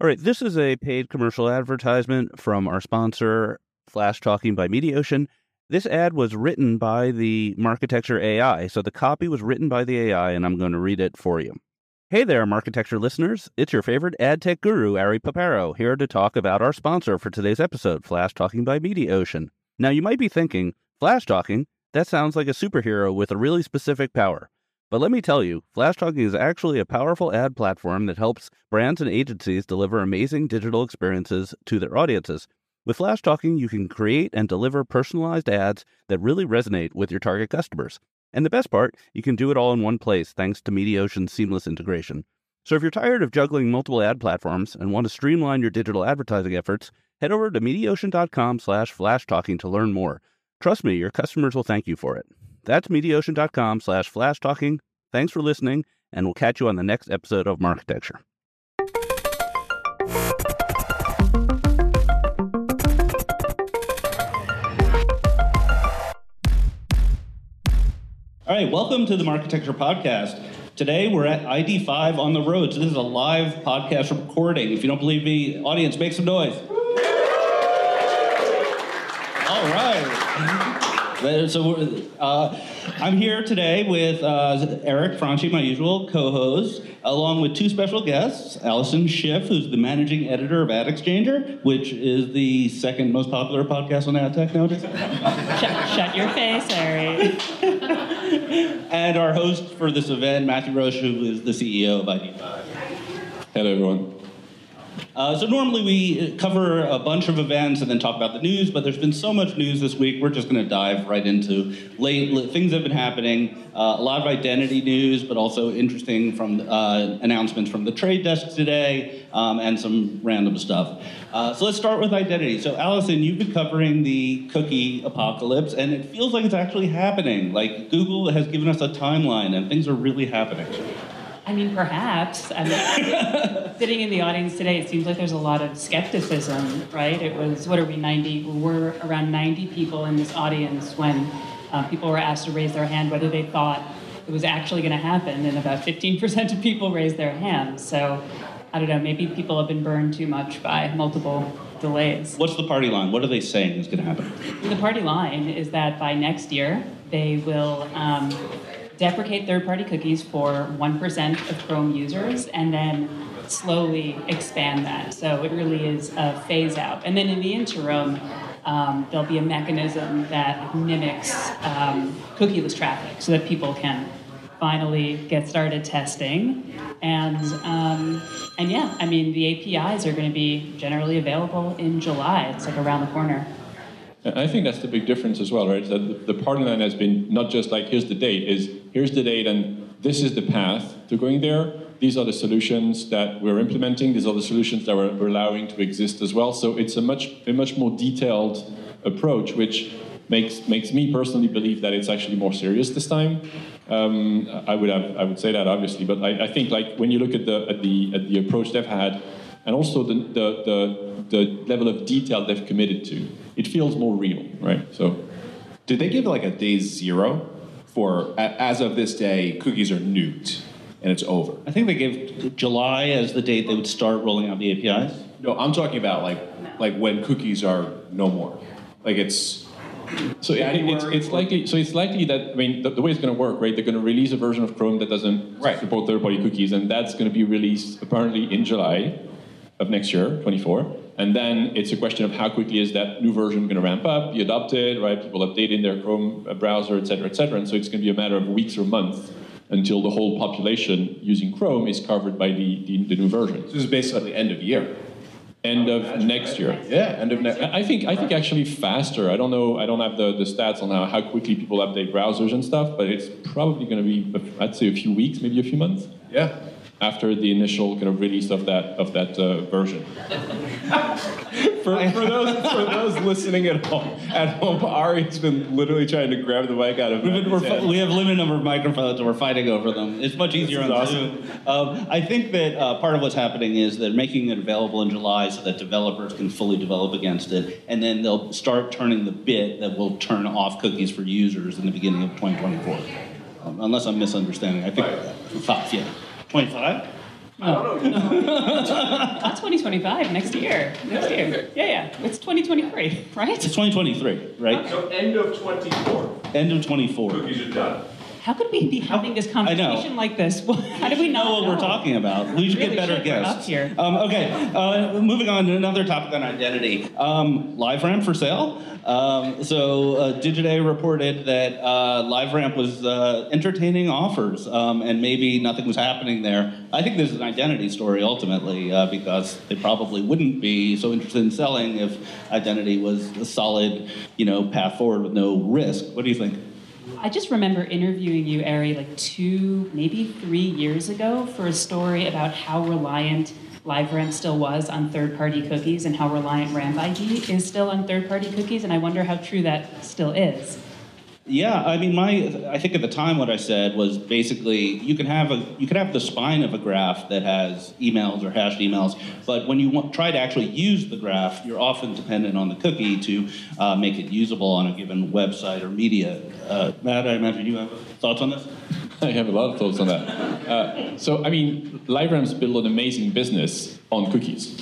All right, this is a paid commercial advertisement from our sponsor, Flashtalking by MediaOcean. This ad was written by the Marketecture AI, so the copy was written by the AI, and I'm going to read it for you. Hey there, Marketecture listeners. It's your favorite ad tech guru, Ari Paparo, here to talk about our sponsor for today's episode, Flashtalking by MediaOcean. Now, you might be thinking, Flashtalking? That sounds like a superhero with a really specific power. But let me tell you, Flashtalking is actually a powerful ad platform that helps brands and agencies deliver amazing digital experiences to their audiences. With Flashtalking, you can create and deliver personalized ads that really resonate with your target customers. And the best part, you can do it all in one place thanks to MediaOcean's seamless integration. So if you're tired of juggling multiple ad platforms and want to streamline your digital advertising efforts, head over to MediaOcean.com slash flashtalking to learn more. Trust me, your customers will thank you for it. That's MediaOcean.com slash flash talking. Thanks for listening, and we'll catch you on the next episode of Marketecture. All right, welcome to the Marketecture Podcast. Today we're at ID5 on the road, so this is a live podcast recording. If you don't believe me, audience, make some noise. All right. So uh, I'm here today with uh, Eric Franchi, my usual co-host, along with two special guests, Allison Schiff, who's the managing editor of AdExchanger, which is the second most popular podcast on ad tech nowadays. shut, shut your face, Harry. and our host for this event, Mathieu Roche, who is the CEO of ID5. Hello, everyone. Uh, so normally we cover a bunch of events and then talk about the news, but there's been so much news this week. We're just going to dive right into late, things that have been happening. Uh, a lot of identity news, but also interesting from uh, announcements from the trade desk today um, and some random stuff. Uh, so let's start with identity. So Allison, you've been covering the cookie apocalypse, and it feels like it's actually happening. Like Google has given us a timeline, and things are really happening. I mean, perhaps. I mean, sitting in the audience today, it seems like there's a lot of skepticism, right? It was, what are we, 90? We were around 90 people in this audience when uh, people were asked to raise their hand whether they thought it was actually going to happen, and about 15% of people raised their hands. So, I don't know, maybe people have been burned too much by multiple delays. What's the party line? What are they saying is going to happen? The party line is that by next year, they will. Um, deprecate third party cookies for 1% of Chrome users and then slowly expand that. So it really is a phase out. And then in the interim, um, there'll be a mechanism that mimics um, cookieless traffic so that people can finally get started testing. And, um, and yeah, I mean, the APIs are going to be generally available in July. It's like around the corner. I think that's the big difference as well, right? That the party line has been not just like here's the date, is here's the date and this is the path to going there. These are the solutions that we're implementing. These are the solutions that we're, we're allowing to exist as well. So it's a much a much more detailed approach, which makes makes me personally believe that it's actually more serious this time. Um, I would have I would say that obviously, but I, I think like when you look at the at the at the approach they've had, and also the the, the the level of detail they've committed to. It feels more real, right? So, did they give like a day zero for as of this day, cookies are nuked and it's over? I think they gave July as the date they would start rolling out the APIs. No, I'm talking about like like when cookies are no more. Like it's so it's, it's likely. So it's likely that I mean the, the way it's going to work, right? They're going to release a version of Chrome that doesn't right. support third-party cookies, and that's going to be released apparently in July of next year, 24. And then it's a question of how quickly is that new version going to ramp up, be adopted, right? People update in their Chrome uh, browser, et cetera, et cetera. And so it's going to be a matter of weeks or months until the whole population using Chrome is covered by the, the, the new version. So this is basically the end of year. End of next year. Yeah, end of next. I think I think actually faster. I don't know. I don't have the, the stats on how, how quickly people update browsers and stuff, but it's probably going to be I'd say a few weeks, maybe a few months. Yeah after the initial kind of release of that of that uh, version. for, for, those for those listening at home, at home, Ari's been literally trying to grab the mic out of. We've been, we have limited number of microphones, and we're fighting over them. It's much easier on awesome. Zoom. Um, I think that uh, part of what's happening is they're making it available in July so that developers can fully develop against it, and then they'll start turning the bit that will turn off cookies for users in the beginning of 2024. Um, unless I'm misunderstanding, I think five, yeah. 25? No, not 2025. Next year. Next year. Yeah, yeah. It's 2023, right? It's 2023, right? So end of 24, End of 24. cookies are done. How could we be having this know. conversation like this? How do we know what we're talking about. We should Really get better guests. here. Um, okay, uh, moving on to another topic on identity. Um, LiveRamp for sale. Um, so uh, Digiday reported that uh, LiveRamp was uh, entertaining offers, um, and maybe nothing was happening there. I think this is an identity story ultimately, uh, because they probably wouldn't be so interested in selling if identity was a solid, you know, path forward with no risk. What do you think? I just remember interviewing you, Ari, like two, maybe three years ago for a story about how reliant LiveRamp still was on third-party cookies and how reliant RampID is still on third-party cookies, and I wonder how true that still is. Yeah, I mean, my I think at the time what I said was basically you can have a you can have the spine of a graph that has emails or hashed emails, but when you want, try to actually use the graph, you're often dependent on the cookie to uh, make it usable on a given website or media. Uh, Matt, I imagine you have thoughts on this. I have a lot of thoughts on that. Uh, so, I mean, LiveRamp's built an amazing business on cookies,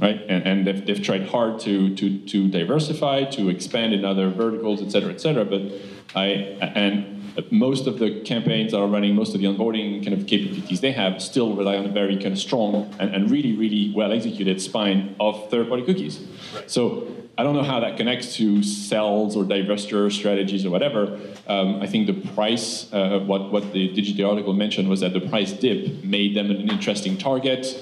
right? And, and they've, they've tried hard to, to, to diversify, to expand in other verticals, et cetera, et cetera. But I, and most of the campaigns that are running, most of the onboarding kind of capabilities they have still rely on a very kind of strong and, and really, really well executed spine of third-party cookies. So I don't know how that connects to sales or divestiture strategies or whatever. Um, I think the price, uh, what, what the Digiday article mentioned was that the price dip made them an interesting target,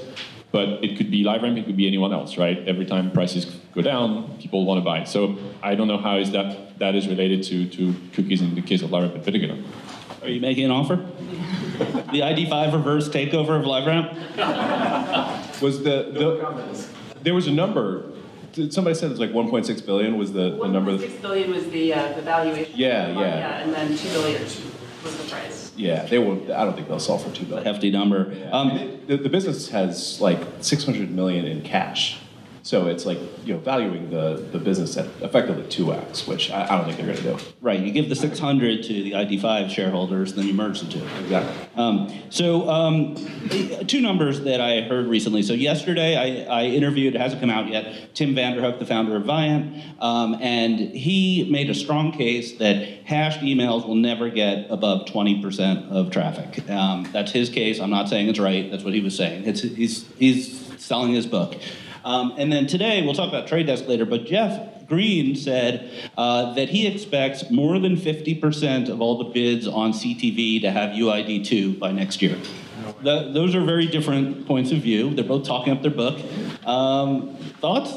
but it could be LiveRamp, it could be anyone else, right? Every time prices go down, people want to buy. So I don't know how is that, that is related to, to cookies in the case of LiveRamp in particular. Are you making an offer? the ID5 reverse takeover of LiveRamp? Was the, the there was a number? Somebody said it was like 1.6 billion was the, the number. 1.6 billion was the, uh, the valuation. Yeah, Uh, yeah. And then 2 billion was the price. Yeah, they will. I don't think they'll sell for two billion. Hefty number. Um, Um, the, the business has like 600 million in cash, so it's like you know valuing the, the business at effectively 2x, which I, I don't think they're going to do. right, you give the 600 to the ID5 shareholders, then you merge the two. Exactly. Um, so, um, two numbers that I heard recently. So, yesterday I, I interviewed, it hasn't come out yet, Tim Vanderhook, the founder of Viant, um, and he made a strong case that hashed emails will never get above 20% of traffic. Um, that's his case. I'm not saying it's right. That's what he was saying. It's, he's, he's selling his book. Um, and then today, we'll talk about Trade Desk later, but Jeff Green said uh, that he expects more than 50% of all the bids on CTV to have UID2 by next year. Th- those are very different points of view. They're both talking up their book. Um, thoughts?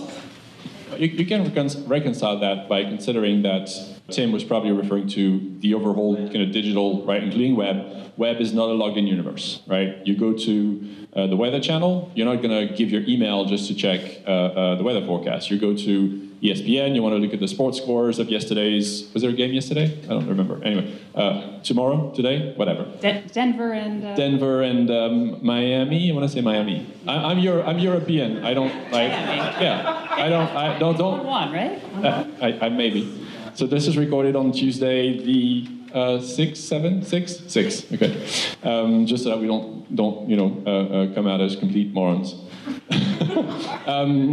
You, you can recon- reconcile that by considering that Tim was probably referring to the overall kind of digital, right, including web. Web is not a logged in universe, right? You go to uh, the Weather Channel, you're not going to give your email just to check uh, uh, the weather forecast. You go to ESPN, you want to look at the sports scores of yesterday's. Was there a game yesterday? I don't remember. Anyway, uh, tomorrow, today, whatever. De- Denver and uh, Denver and um, Miami. I want to say Miami. I, I'm Euro- I'm European. I don't like. Miami. Yeah, I don't. I don't one don't. one, right? Uh, I, I maybe. So this is recorded on Tuesday, the uh, six, seven, six, six. Okay. Um, just so that we don't don't you know uh, uh, come out as complete morons. um,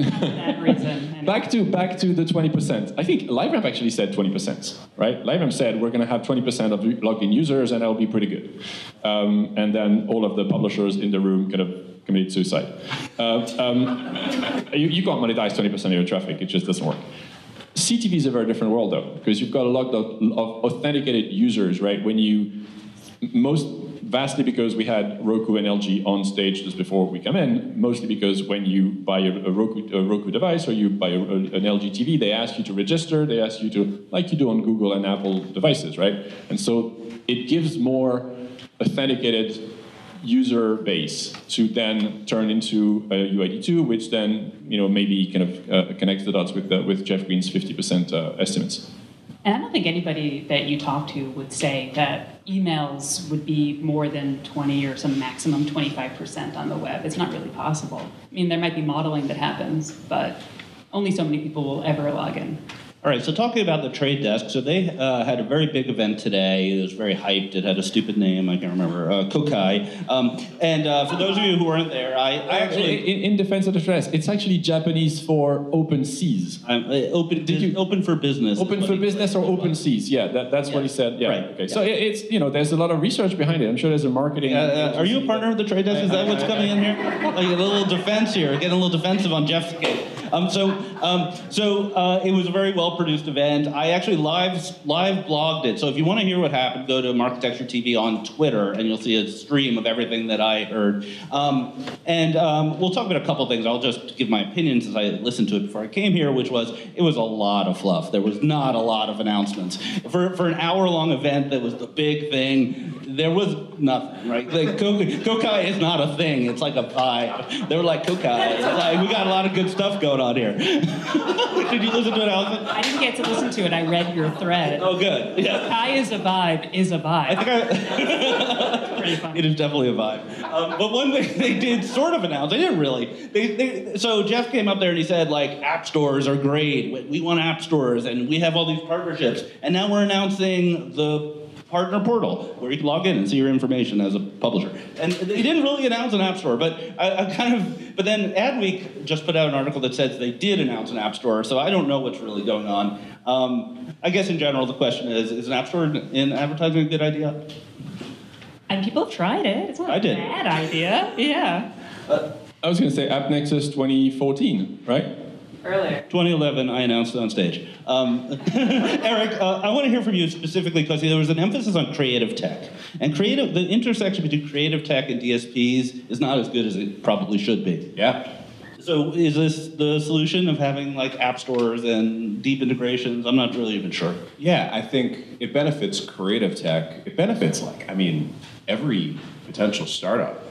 reason. Back to back to the 20%. I think LiveRamp actually said 20%, right? LiveRamp said we're going to have 20% of logged in users, and that'll be pretty good. Um, and then all of the publishers in the room kind of committed suicide. Uh, um, you, you can't monetize 20% of your traffic; it just doesn't work. CTV is a very different world, though, because you've got a lot of, of authenticated users, right? When you most vastly because we had Roku and LG on stage just before we come in, mostly because when you buy a, a Roku, a Roku device or you buy a, an LG TV, they ask you to register, they ask you to, like you do on Google and Apple devices, right? And so it gives more authenticated user base to then turn into a UID2, which then you know maybe kind of uh, connects the dots with the, with Jeff Green's 50% uh, estimates. And I don't think anybody that you talk to would say that emails would be more than 20 or some maximum 25% on the web. It's not really possible. I mean, there might be modeling that happens, but only so many people will ever log in. All right, so talking about the trade desk, so they uh, had a very big event today. It was very hyped. It had a stupid name, I can't remember, uh, Kokai. Um, and uh, for those of you who weren't there, I, I actually. in, in defense of the press, it's actually Japanese for open seas. I'm, uh, open, Did you- open for business. Open for business or open seas? Yeah, that, that's what he said. Yeah. Right. Okay. So it, it's you know there's a lot of research behind it. I'm sure there's a marketing. Uh, uh, are you a partner of the trade desk? Is that what's coming in here? Like a little defense here, getting a little defensive on Jeff's case. Um, so, um, so uh, it was a very well produced event. I actually live live blogged it. So if you want to hear what happened, go to Marketecture TV on Twitter, and you'll see a stream of everything that I heard. Um, and um, we'll talk about a couple things. I'll just give my opinion since I listened to it before I came here, which was it was a lot of fluff. There was not a lot of announcements for for an hour long event that was the big thing. There was nothing, right? Like Kokai, Kokai is not a thing. It's like a pie. They were like Kokai. It's like we got a lot of good stuff going on here. Did you listen to it, Allison? I didn't get to listen to it. I read your thread. Oh, good. Yeah. Kai is a vibe is a vibe. I think I. Pretty funny. It is definitely a vibe. Um, but one thing they did sort of announce, they didn't really. They, they, so Jeff came up there and he said, like, app stores are great. We- We want app stores and we have all these partnerships. And now we're announcing the partner portal where you can log in and see your information as a publisher. And they didn't really announce an app store, but I, I kind of. But then Adweek just put out an article that says they did announce an app store, so I don't know what's really going on. Um, I guess in general, the question is: Is an app store in advertising a good idea? and people have tried it. It's not I a did. bad idea. Yeah. I was going to say AppNexus 2014, right? Earlier. 2011, I announced it on stage. Um, Eric, uh, I want to hear from you specifically because there was an emphasis on creative tech, and creative the intersection between creative tech and DSPs is not as good as it probably should be. Yeah. So, is this the solution of having like app stores and deep integrations? I'm not really even sure. Yeah, I think it benefits creative tech. It benefits like I mean every potential startup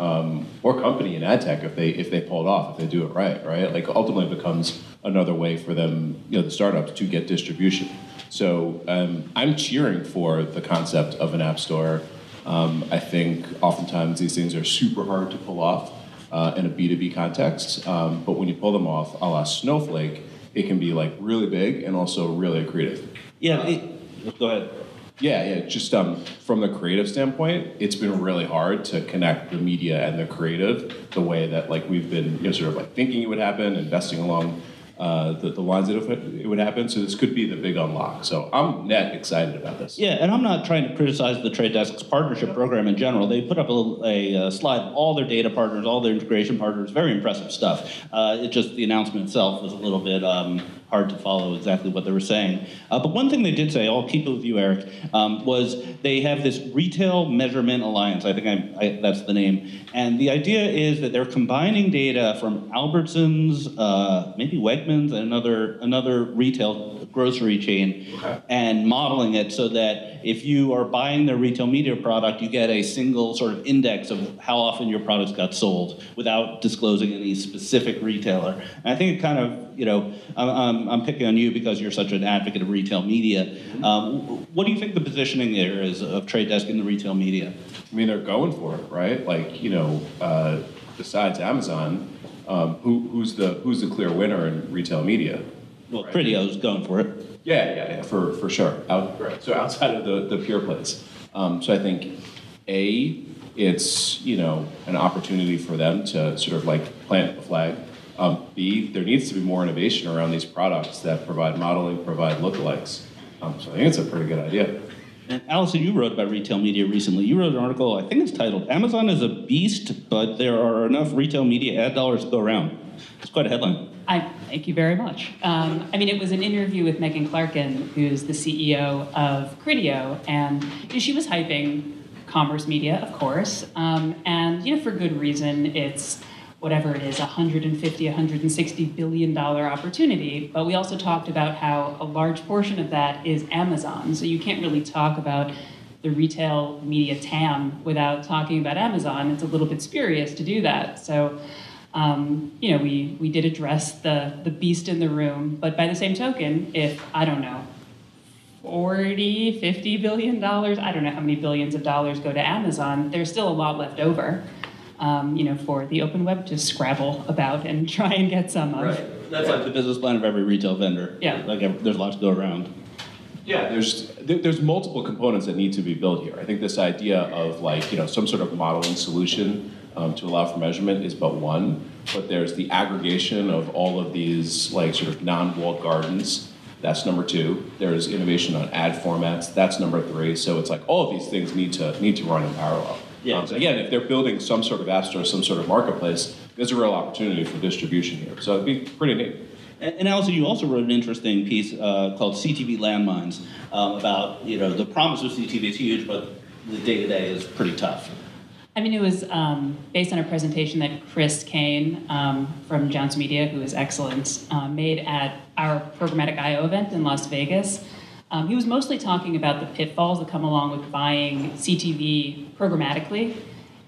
um, or company in ad tech if they if they pull it off, if they do it right, right? Like ultimately becomes another way for them, you know, the startups to get distribution. So um, I'm cheering for the concept of an app store. Um, I think oftentimes these things are super hard to pull off uh, in a B2B context, um, but when you pull them off a la Snowflake, it can be like really big and also really creative. Yeah, it, go ahead. Yeah, yeah. Just um, from the creative standpoint, it's been really hard to connect the media and the creative the way that like we've been, you know, sort of like thinking it would happen, investing along uh, the, the lines that it would, happen. So this could be the big unlock. So I'm net excited about this. Yeah, and I'm not trying to criticize the Trade Desk's partnership program in general. They put up a, little- a, uh slide of all their data partners, all their integration partners, very impressive stuff. Uh, it just, the announcement itself was a little bit um, hard to follow exactly what they were saying. Uh, but one thing they did say, I'll keep it with you, Eric, um, was they have this Retail Measurement Alliance. I think I, I, that's the name. And the idea is that they're combining data from Albertsons, uh, maybe Wegmans, and another, another retail grocery chain, and modeling it so that if you are buying their retail media product, you get a single sort of index of how often your products got sold without disclosing any specific retailer. And I think it kind of, you know, I'm, I'm, I'm picking on you because you're such an advocate of retail media. Um, what do you think the positioning there is of Trade Desk in the retail media? I mean, they're going for it, right? Like, you know, uh, besides Amazon, um, who, who's the who's the clear winner in retail media? Well, Criteo's going for it. Yeah, yeah, yeah, for, for sure. Out, So outside of the, the pure plays. Um, so I think, A, it's, you know, an opportunity for them to sort of like plant the flag. Um, B, there needs to be more innovation around these products that provide modeling, provide lookalikes. Um, so I think it's a pretty good idea. And Allison, you wrote about retail media recently. You wrote an article, I think it's titled "Amazon is a Beast, but there are enough retail media ad dollars to go around." It's quite a headline. I thank you very much. Um, I mean, it was an interview with Megan Clarken, who's the CEO of Criteo, and you know, she was hyping commerce media, of course, um, and you know for good reason. It's whatever it is, 150, 160 billion dollar opportunity. But we also talked about how a large portion of that is Amazon. So you can't really talk about the retail media TAM without talking about Amazon. It's a little bit spurious to do that. So um, you know, we, we did address the, the beast in the room, but by the same token, if, I don't know, 40, 50 billion dollars, I don't know how many billions of dollars go to Amazon, there's still a lot left over. Um, you know, for the open web to scrabble about and try and get some of. That's like the business plan of every retail vendor. Yeah. Like ev- there's lots to go around. Yeah, there's there's multiple components that need to be built here. I think this idea of like you know some sort of modeling solution um, to allow for measurement is but one, but there's the aggregation of all of these like sort of non-walled gardens. That's number two. There's innovation on ad formats. That's number three. So it's like all of these things need to need to run in parallel. Yeah, Um, again, if they're building some sort of app store, some sort of marketplace, there's a real opportunity for distribution here. So it'd be pretty neat. And and Allison, you also wrote an interesting piece uh, called CTV Landmines um, about, you know, the promise of CTV is huge, but the day-to-day is pretty tough. I mean, it was um, based on a presentation that Chris Kane um, from Jounce Media, who is excellent, uh, made at our Programmatic I/O event in Las Vegas. Um, he was mostly talking about the pitfalls that come along with buying CTV programmatically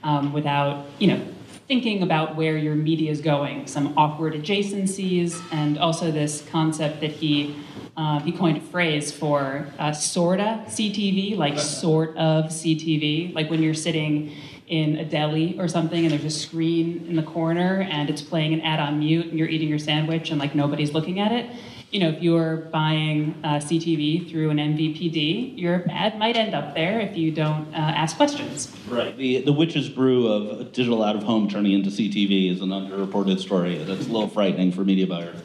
um, without, you know, thinking about where your media is going, some awkward adjacencies, and also this concept that he uh, he coined a phrase for uh, sorta CTV, like sort of CTV, like when you're sitting in a deli or something and there's a screen in the corner and it's playing an ad on mute and you're eating your sandwich and like nobody's looking at it. You know, if you're buying uh, CTV through an MVPD, your ad might end up there if you don't uh, ask questions. Right. The, the witch's brew of digital out of home turning into CTV is an underreported story. That's a little frightening for media buyers.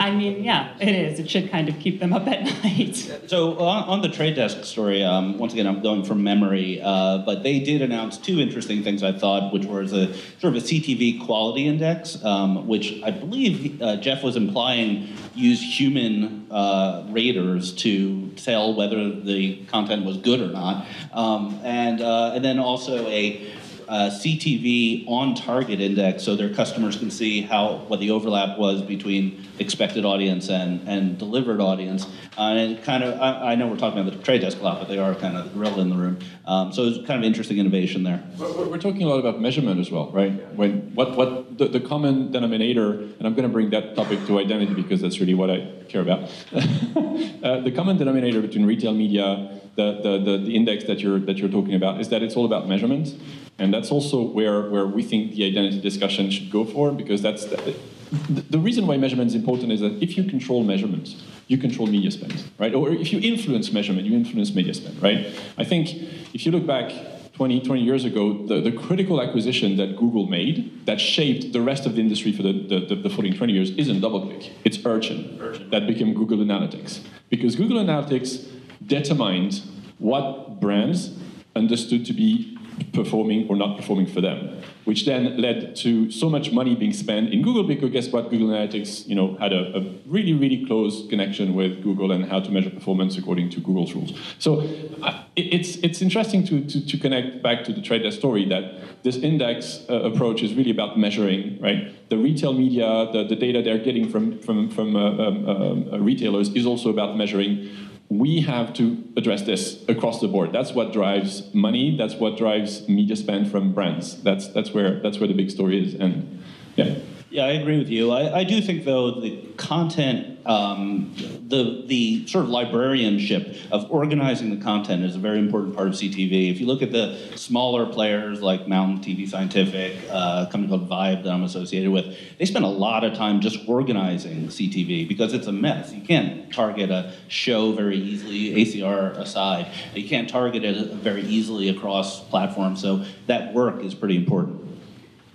I mean, yeah, it is. It should kind of keep them up at night. So on, on the trade desk story, um, once again, I'm going from memory, uh, but they did announce two interesting things I thought, which was a sort of a CTV quality index, um, which I believe uh, Jeff was implying use human uh, raters to tell whether the content was good or not, um, and uh, and then also a uh, CTV on target index so their customers can see how what the overlap was between expected audience and, and delivered audience. Uh, and kind of, I, I know we're talking about the trade desk a lot, but they are kind of gorilla in the room. Um, so it's kind of interesting innovation there. We're, we're- we're talking a lot about measurement as well, right? When what what the, the common denominator, and I'm going to bring that topic to identity because that's really what I care about. uh, the common denominator between retail media, the, the, the, the index that you're that you're talking about, is that it's all about measurement, and that's also where where we think the identity discussion should go for because that's the, the, reason why measurement is important is that if you control measurement, you control media spend, right? Or if you influence measurement, you influence media spend, right? I think if you look back 20, 20 years ago, the, the critical acquisition that Google made that shaped the rest of the industry for the, the, the, the following 20 years isn't DoubleClick, it's Urchin, Urchin, that became Google Analytics. Because Google Analytics determined what brands understood to be performing or not performing for them, which then led to so much money being spent in Google because guess what? Google Analytics, you know, had a, a really, really close connection with Google and how to measure performance according to Google's rules. So uh, it, it's it's interesting to, to, to connect back to the trade desk story that this index uh, approach is really about measuring, right? The retail media, the, the data they're getting from from from uh, um, um, uh, retailers is also about measuring we have to address this across the board. That's what drives money. That's what drives media spend from brands. That's that's where that's where the big story is. And yeah, Yeah, I agree with you. I, I do think, though, the content, um, the the sort of librarianship of organizing the content is a very important part of CTV. If you look at the smaller players like Mountain TV Scientific, uh, a company called Vibe that I'm associated with, they spend a lot of time just organizing CTV because it's a mess. You can't target a show very easily, ACR aside. You can't target it very easily across platforms. So that work is pretty important.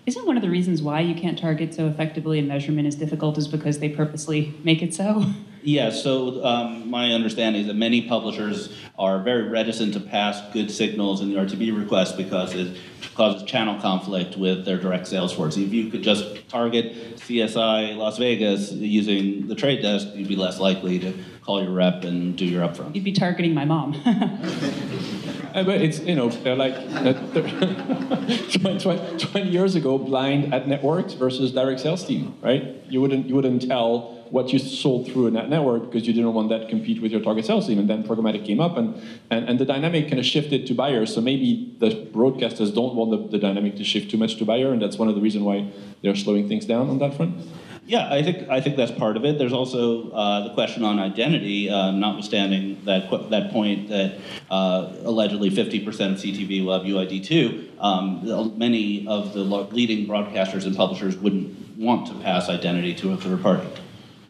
Isn't one of the reasons why you can't target so effectively and measurement is difficult is because they purposely make it so? Yeah, so um, my understanding is that many publishers are very reticent to pass good signals in the RTB request because it causes channel conflict with their direct sales force. If you could just target CSI Las Vegas using the trade desk, you'd be less likely to call your rep and do your upfront. You'd be targeting my mom. Uh, but it's you know they're like uh, 20, 20 20 years ago, blind ad networks versus direct sales team, right? You wouldn't you wouldn't tell what you sold through a net network because you didn't want that to compete with your target sales team. And then programmatic came up, and and, and the dynamic kind of shifted to buyers. So maybe the broadcasters don't want the, the dynamic to shift too much to buyer, and that's one of the reasons why they're slowing things down on that front. Yeah, I think I think that's part of it. There's also uh, the question on identity, uh, notwithstanding that that point that uh, allegedly 50% of CTV will have UID2. Um, many of the leading broadcasters and publishers wouldn't want to pass identity to a third party.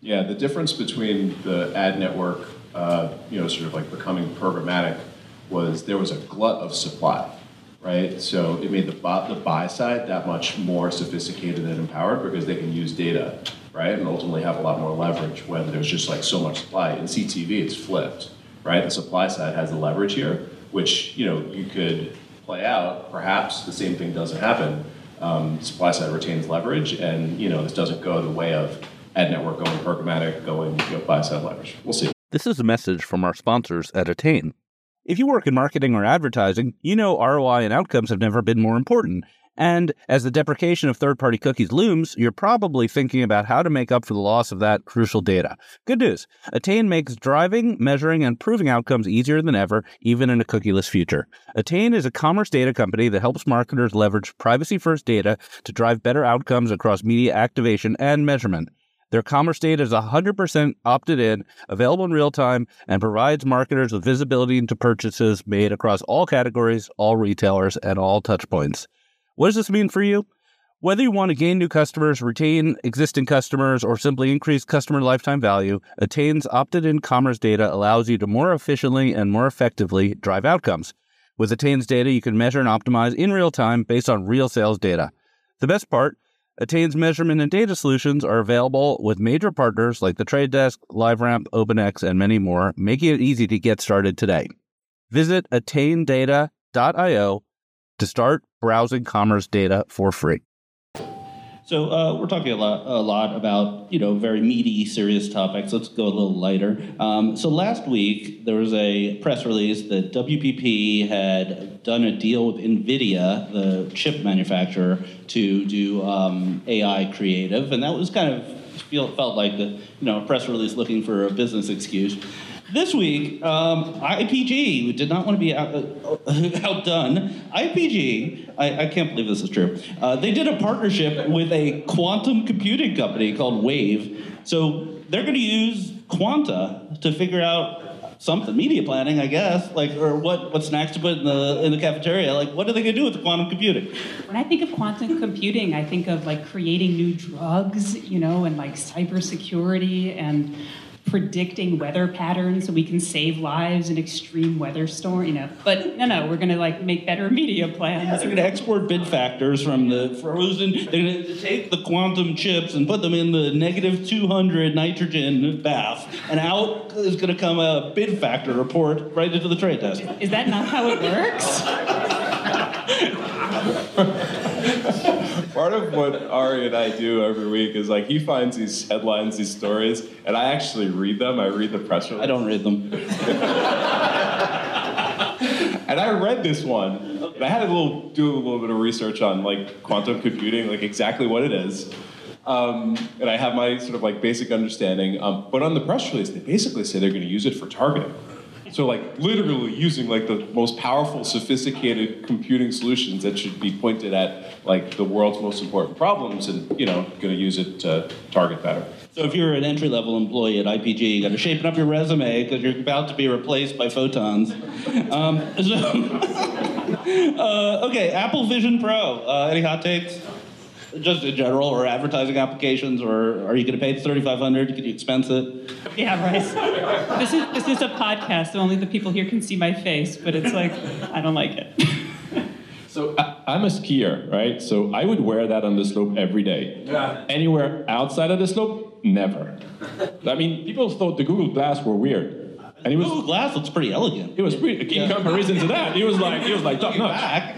Yeah, the difference between the ad network, uh, you know, sort of like becoming programmatic, was there was a glut of supply, right? So it made the buy, the buy side that much more sophisticated and empowered because they can use data, right, and ultimately have a lot more leverage when there's just like so much supply. In CTV, it's flipped, right? The supply side has the leverage here, which you know you could play out. Perhaps the same thing doesn't happen. Um, supply side retains leverage, and you know this doesn't go the way of ad network going programmatic, going you know, buy side leverage. We'll see. This is a message from our sponsors at Attain. If you work in marketing or advertising, you know ROI and outcomes have never been more important. And as the deprecation of third party cookies looms, you're probably thinking about how to make up for the loss of that crucial data. Good news Attain makes driving, measuring, and proving outcomes easier than ever, even in a cookieless future. Attain is a commerce data company that helps marketers leverage privacy first data to drive better outcomes across media activation and measurement. Their commerce data is 100% opted in, available in real time, and provides marketers with visibility into purchases made across all categories, all retailers, and all touchpoints. What does this mean for you? Whether you want to gain new customers, retain existing customers, or simply increase customer lifetime value, Attain's opted in commerce data allows you to more efficiently and more effectively drive outcomes. With Attain's data, you can measure and optimize in real time based on real sales data. The best part, Attain's measurement and data solutions are available with major partners like the Trade Desk, LiveRamp, OpenX, and many more, making it easy to get started today. Visit attaindata.io to start browsing commerce data for free. So uh, we're talking a lot, a lot about you know very meaty, serious topics. Let's go a little lighter. Um, so last week there was a press release that WPP had done a deal with Nvidia, the chip manufacturer, to do um, AI creative, and that was kind of feel, felt like the you know a press release looking for a business excuse. This week, um, IPG did not want to be out, uh, outdone. IPG, I, I, can't believe this is true. Uh, they did a partnership with a quantum computing company called Wave. So they're going to use Quanta to figure out something media planning, I guess, like or what what snacks to put in the in the cafeteria. Like, what are they going to do with the quantum computing? When I think of quantum computing, I think of like creating new drugs, you know, and like cybersecurity and predicting weather patterns so we can save lives in extreme weather storm, you know. But no, no, we're gonna like make better media plans. Yeah, they're gonna export bid factors from the frozen. They're gonna take the quantum chips and put them in the negative 200 nitrogen bath, and out is gonna come a bid factor report right into the trade desk. Is that not how it works? Part of what Ari and I do every week is like he finds these headlines, these stories, and I actually read them. I read the press release. I don't read them. and I read this one. And I had a little do a little bit of research on like quantum computing, like exactly what it is. Um, and I have my sort of like basic understanding. Um, but on the press release, they basically say they're going to use it for targeting. So like literally using like the most powerful, sophisticated computing solutions that should be pointed at like the world's most important problems, and you know, to use it to target better. So if you're an entry level employee at IPG, you got to shape up your resume because you're about to be replaced by photons. Um, so, uh, okay, Apple Vision Pro. Uh, any hot takes? Just in general, or advertising applications, or are you going to pay the thirty five hundred? Can you expense it? Yeah, right. This is this is a podcast, so only the people here can see my face. But it's like I don't like it. So I, am a skier, right? So I would wear that on the slope every day. Yeah. Anywhere outside of the slope, never. I mean, people thought the Google Glass were weird. And it was Google Glass looks pretty elegant. It was pretty. In yeah. comparison to that, it was like it was like top notch.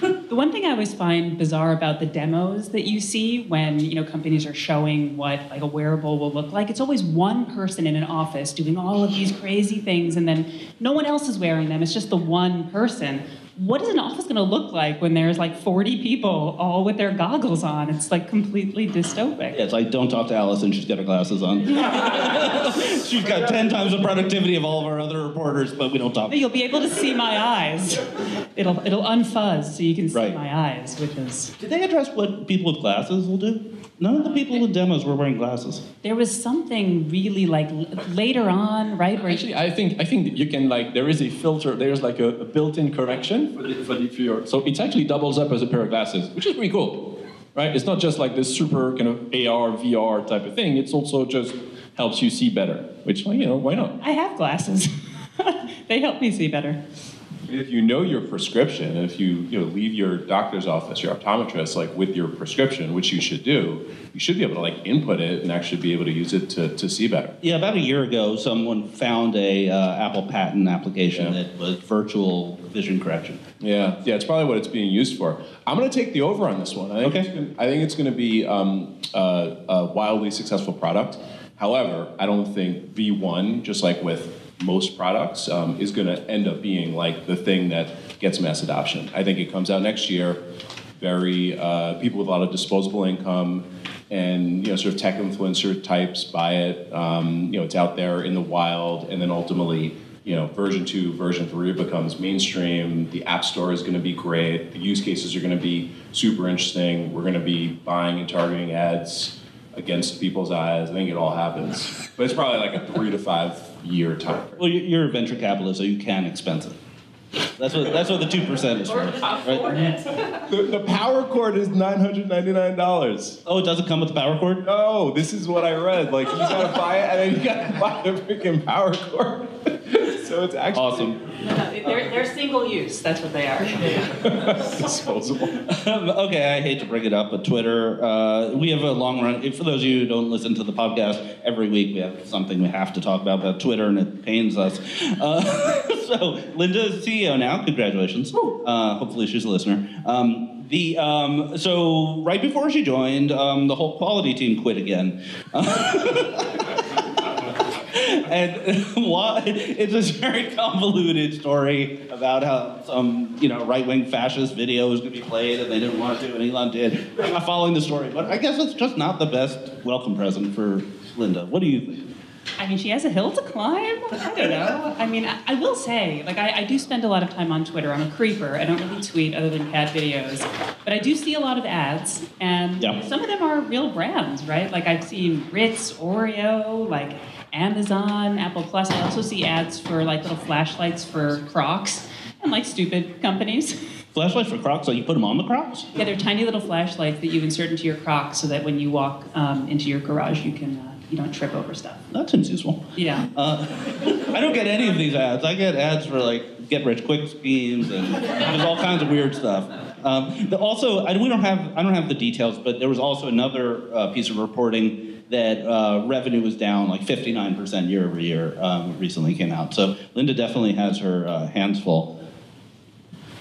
The one thing I always find bizarre about the demos that you see when you know companies are showing what like a wearable will look like, it's always one person in an office doing all of these crazy things, and then no one else is wearing them. It's just the one person. What is an office going to look like when there's like 40 people all with their goggles on? It's like completely dystopic. Yeah, it's like don't talk to Allison. She's got her glasses on. she's got ten times the productivity of all of our other reporters, but we don't talk. You'll be able to see my eyes. It'll it'll unfuzz so you can see Right. my eyes, which is Did they address what people with glasses will do? None of the people with demos were wearing glasses. there was something really like l- later on, right? Where Actually, I think I think you can like there is a filter. There's like a, a built-in correction for the, for the for your, so it actually doubles up as a pair of glasses, which is pretty cool, right? It's not just like this super kind of AR VR type of thing. It's also just helps you see better, which well, you know why not? I have glasses. they help me see better. If you know your prescription, if you you know leave your doctor's office, your optometrist, like with your prescription, which you should do, you should be able to like input it and actually be able to use it to, to see better. Yeah, about a year ago, someone found a uh, Apple patent application Yeah. that was virtual vision correction. Yeah, yeah, it's probably what it's being used for. I'm going to take the over on this one. I think Okay. it's gonna, I think it's going to be um, uh, a wildly successful product. However, I don't think V1, just like with most products, um, is going to end up being like the thing that gets mass adoption. I think it comes out next year. Very uh, people with a lot of disposable income and you know sort of tech influencer types buy it. Um, you know, it's out there in the wild, and then ultimately you know, version two, version three becomes mainstream. The app store is going to be great. The use cases are going to be super interesting. We're going to be buying and targeting ads against people's eyes. I think it all happens, but it's probably like a three to five year time. Well, you- you're a venture capitalist, so you can expense it. That's what that's what the two percent is for. Right? The, the power cord is nine hundred ninety nine dollars. Oh, it doesn't come with the power cord. No, this is what I read. Like you gotta buy it, and then you gotta buy the freaking power cord. so it's actually Awesome. No, no, They're, they're single use, that's what they are. disposable. Um, okay, I hate to bring it up, but Twitter, uh, we have a long run. For those of you who don't listen to the podcast, every week we have something we have to talk about about Twitter, and it pains us. Uh, so, Linda is CEO now. Congratulations. Uh, hopefully, she's a listener. Um, the um, so right before she joined, um, the whole quality team quit again. And why it's this very convoluted story about how some you know right wing fascist video was going to be played and they didn't want to, and Elon did. I'm not following the story, but I guess it's just not the best welcome present for Linda. What do you think? I mean, she has a hill to climb. I don't know. I mean, I, I will say, like, I, I do spend a lot of time on Twitter. I'm a creeper. I don't really tweet other than cat videos, but I do see a lot of ads, and Yeah. some of them are real brands, right? Like I've seen Ritz, Oreo, like Amazon, Apple Plus. I also see ads for like little flashlights for Crocs and like stupid companies. Flashlight for Crocs? So you put them on the Crocs? Yeah, they're tiny little flashlights that you insert into your Crocs so that when you walk um, into your garage, you can uh, you don't trip over stuff. That seems useful. Yeah. Uh, I don't get any of these ads. I get ads for like get rich quick schemes and there's all kinds of weird stuff. Um, the, also, I, we don't have I don't have the details, but there was also another uh, piece of reporting that uh, revenue was down like 59% year over year. Um, recently came out. So Linda definitely has her uh, hands full.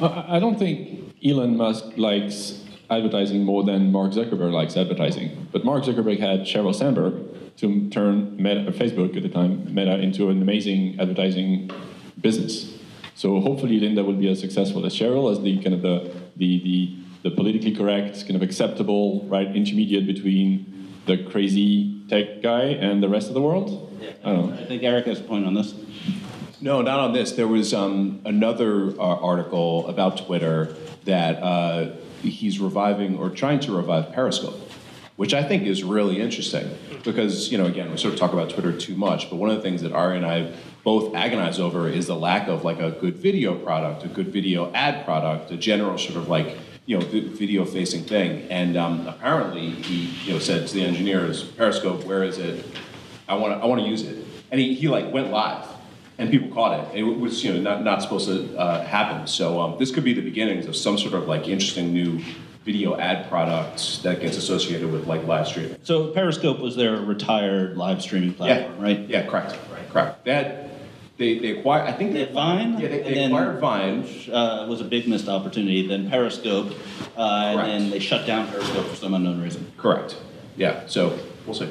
I don't think Elon Musk likes advertising more than Mark Zuckerberg likes advertising. But Mark Zuckerberg had Sheryl Sandberg to turn Meta, Facebook at the time, Meta, into an amazing advertising business. So hopefully Linda will be as successful as Sheryl as the kind of the the the, the politically correct, kind of acceptable, right, intermediate between the crazy tech guy and the rest of the world. I don't know. I think Eric has a point on this. No, not on this. There was um, another uh, article about Twitter that uh, he's reviving or trying to revive Periscope, which I think is really interesting because, you know, again, we sort of talk about Twitter too much, but one of the things that Ari and I both agonize over is the lack of like a good video product, a good video ad product, a general sort of like, you know, video facing thing. And um, apparently he, you know, said to the engineers, Periscope, where is it? I want to, I want to use it. And he, he like went live and people caught it. It was you know not, not supposed to uh, happen. So um, this could be the beginnings of some sort of like interesting new video ad product that gets associated with like live streaming. So Periscope was their retired live streaming platform, right? Yeah, correct. Right. Correct. Had, they, they acquired. I think They they Vine, Yeah, they, and they then- acquired Vine. uh, was a big missed opportunity. Then Periscope, uh, and then they shut down Periscope for some unknown reason. Correct. Yeah. So we'll see.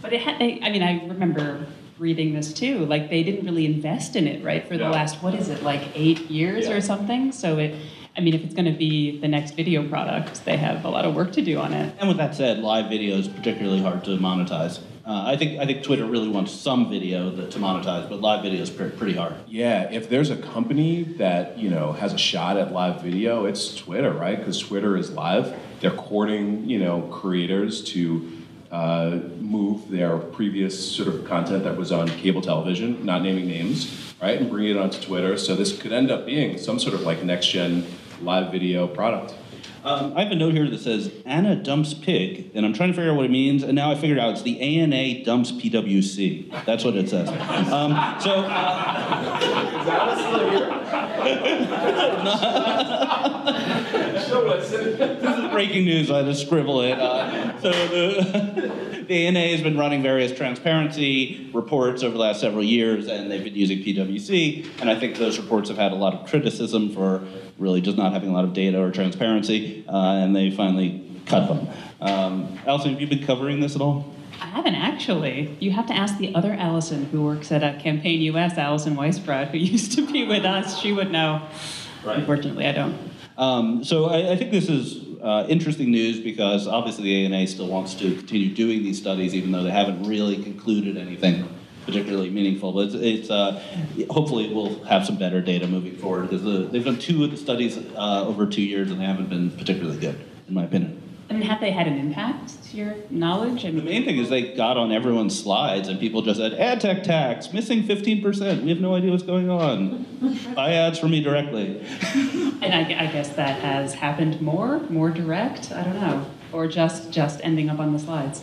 But it had, I I mean, I remember reading this too. Like they didn't really invest in it, right, for the Yeah. last what is it, like eight years Yeah. or something. So it, I mean, if it's going to be the next video product, they have a lot of work to do on it. And with that said, live video is particularly hard to monetize. Uh, I think I think Twitter really wants some video that, to monetize, but live video is pretty, pretty hard. Yeah, if there's a company that you know has a shot at live video, it's Twitter, right? Because Twitter is live. They're courting you know creators to uh, move their previous sort of content that was on cable television, not naming names, right, and bring it onto Twitter. So this could end up being some sort of like next gen live video product. Um, I have a note here that says Anna dumps pig, and I'm trying to figure out what it means, and now I figured out it's the ANA dumps PWC. That's what it says. Um, so. this is breaking news. I just scribble it. Uh, so the, the ANA has been running various transparency reports over the last several years, and they've been using PwC. And I think those reports have had a lot of criticism for really just not having a lot of data or transparency, uh, and they finally cut them. Um, Allison, have you been covering this at all? I haven't actually. You have to ask the other Allison who works at a Campaign US, Alison Weissbrot, who used to be with us. She would know. Right. Unfortunately, I don't. Um, so I, I think this is uh, interesting news because obviously the ANA still wants to continue doing these studies, even though they haven't really concluded anything particularly meaningful. But it's, it's uh, hopefully we'll have some better data moving forward because the, they've done two of the studies uh, over two years and they haven't been particularly good, in my opinion. I mean, have they had an impact to your knowledge? I mean, The main thing is they got on everyone's slides and people just said, ad tech tax, missing 15%. We have no idea what's going on. Buy ads for me directly. and I, I guess that has happened more, more direct. I don't know, or just just ending up on the slides.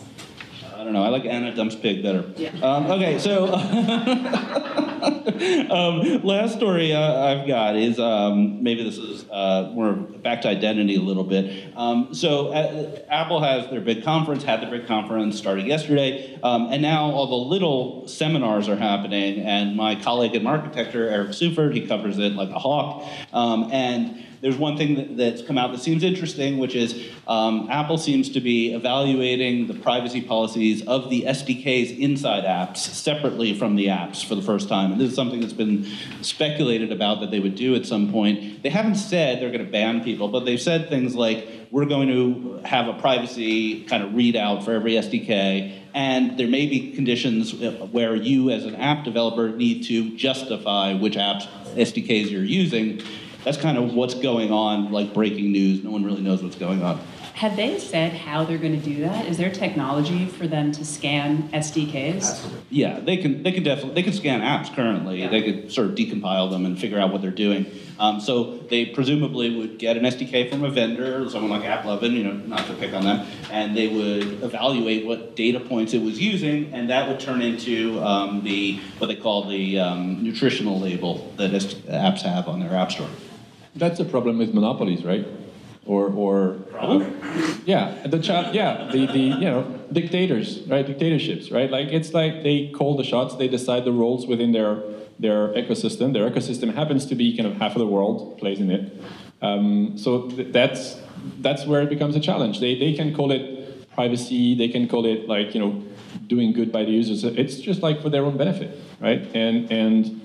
I don't know. I like Anna Dumps Pig better. Yeah. Um, okay, so um, last story uh, I've got is um, maybe this is uh, more back to identity a little bit. Um, so uh, Apple has their big conference, had their big conference started yesterday, um, and now all the little seminars are happening. And my colleague in Marketecture, Eric Seufert, he covers it like a hawk, um, and there's one thing that, that's come out that seems interesting, which is um, Apple seems to be evaluating the privacy policies of the SDKs inside apps separately from the apps for the first time. And this is something that's been speculated about that they would do at some point. They haven't said they're going to ban people, but they've said things like, we're going to have a privacy kind of readout for every SDK, and there may be conditions where you, as an app developer, need to justify which apps SDKs you're using. That's kind of what's going on, like breaking news. No one really knows what's going on. Have they said how they're going to do that? Is there technology for them to scan SDKs? Yeah, they can. They can definitely. They can scan apps currently. They could sort of decompile them and figure out what they're doing. Um, so they presumably would get an SDK from a vendor, or someone like AppLovin, you know, not to pick on them, and they would evaluate what data points it was using, and that would turn into um, the what they call the um, nutritional label that apps have on their app store. That's a problem with monopolies, right? Or, or yeah, the cha- yeah, the, the you know dictators, right? Dictatorships, right? Like it's like they call the shots, they decide the rules within their their ecosystem. Their ecosystem happens to be kind of half of the world plays in it. Um, so th- that's that's where it becomes a challenge. They they can call it privacy, they can call it like you know doing good by the users. It's just like for their own benefit, right? And and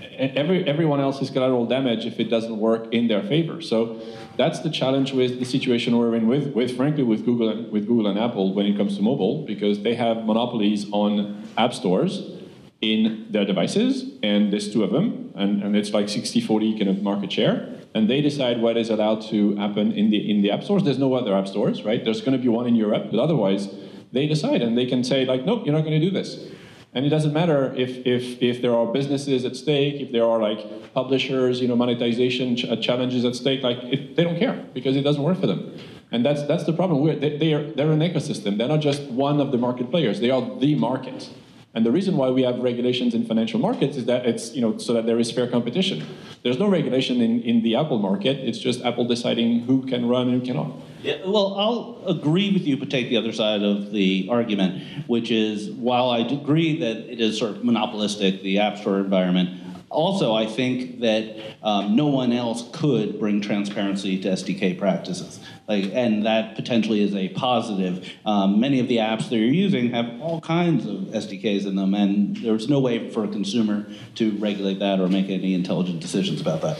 every, everyone else is collateral damage if it doesn't work in their favor. So that's the challenge with the situation we're in with, with frankly, with Google, and, with Google and Apple when it comes to mobile, because they have monopolies on app stores in their devices, and there's two of them, and, and it's like 60-40 kind of market share. And they decide what is allowed to happen in the in the app stores. There's no other app stores, right? There's going to be one in Europe, but otherwise, they decide, and they can say like, nope, you're not going to do this. And it doesn't matter if, if, if there are businesses at stake, if there are like publishers, you know, monetization ch- challenges at stake, like it, they don't care because it doesn't work for them. And that's, that's the problem. We're, they, they are, they're an ecosystem. They're not just one of the market players. They are the market. And the reason why we have regulations in financial markets is that it's, you know, so that there is fair competition. There's no regulation in, in the Apple market. It's just Apple deciding who can run and who cannot. Yeah, well, I'll agree with you, but take the other side of the argument, which is while I agree that it is sort of monopolistic, the App Store environment, Also, I think that um, no one else could bring transparency to SDK practices, like, and that potentially is a positive. Um, many of the apps that you're using have all kinds of SDKs in them, and there's no way for a consumer to regulate that or make any intelligent decisions about that.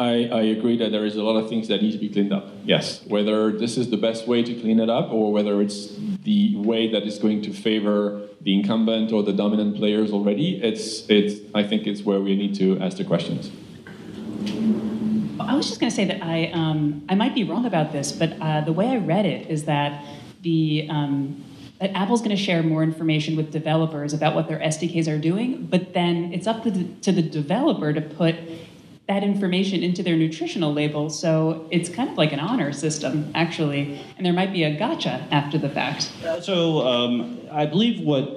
I, I agree that there is a lot of things that need to be cleaned up. Yes. Whether this is the best way to clean it up or whether it's the way that is going to favor the incumbent or the dominant players already, it's, it's, I think it's where we need to ask the questions. I was just going to say that I, um, I might be wrong about this, but uh, the way I read it is that the um, that Apple's going to share more information with developers about what their SDKs are doing, but then it's up to the, to the developer to put that information into their nutritional label. So it's kind of like an honor system, actually, and there might be a gotcha after the fact. So um, I believe what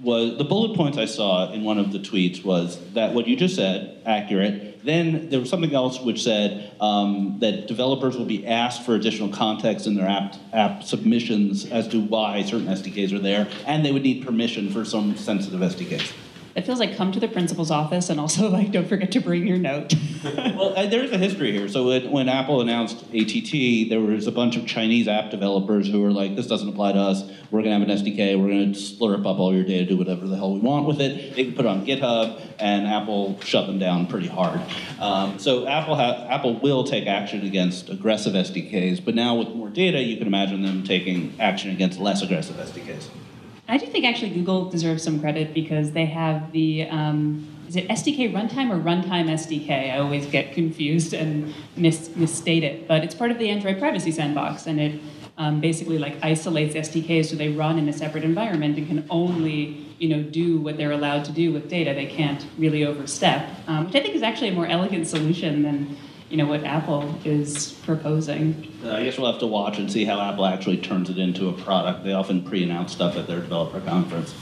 was the bullet points I saw in one of the tweets was that what you just said, accurate. Then there was something else which said um, that developers will be asked for additional context in their app, app submissions as to why certain SDKs are there, and they would need permission for some sensitive SDKs. It feels like come to the principal's office and also like don't forget to bring your note. well, there's a history here. So it, when Apple announced ATT, there was a bunch of Chinese app developers who were like, "This doesn't apply to us. We're going to have an SDK. We're going to slurp up all your data, do whatever the hell we want with it." They could put it on GitHub, and Apple shut them down pretty hard. Um, so Apple ha- Apple will take action against aggressive SDKs, but now with more data, you can imagine them taking action against less aggressive SDKs. I do think actually Google deserves some credit because they have the um, is it SDK runtime or runtime SDK? I always get confused and mis- misstate it, but it's part of the Android privacy sandbox, and it um, basically like isolates SDKs so they run in a separate environment and can only you know do what they're allowed to do with data. They can't really overstep, um, which I think is actually a more elegant solution than you know what Apple is proposing. Uh, I guess we'll have to watch and see how Apple actually turns it into a product. They often pre-announce stuff at their developer conference.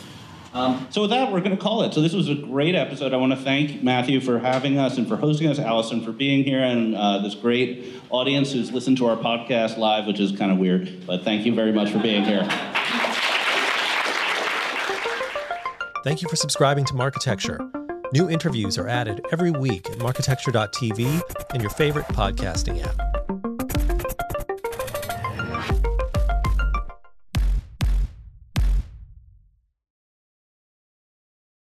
Um, so with that, we're going to call it. So this was a great episode. I want to thank Mathieu for having us and for hosting us, Allison for being here, and uh, this great audience who's listened to our podcast live, which is kind of weird. But thank you very much for being here. Thank you for subscribing to Marketecture. New interviews are added every week at marketecture.tv and your favorite podcasting app.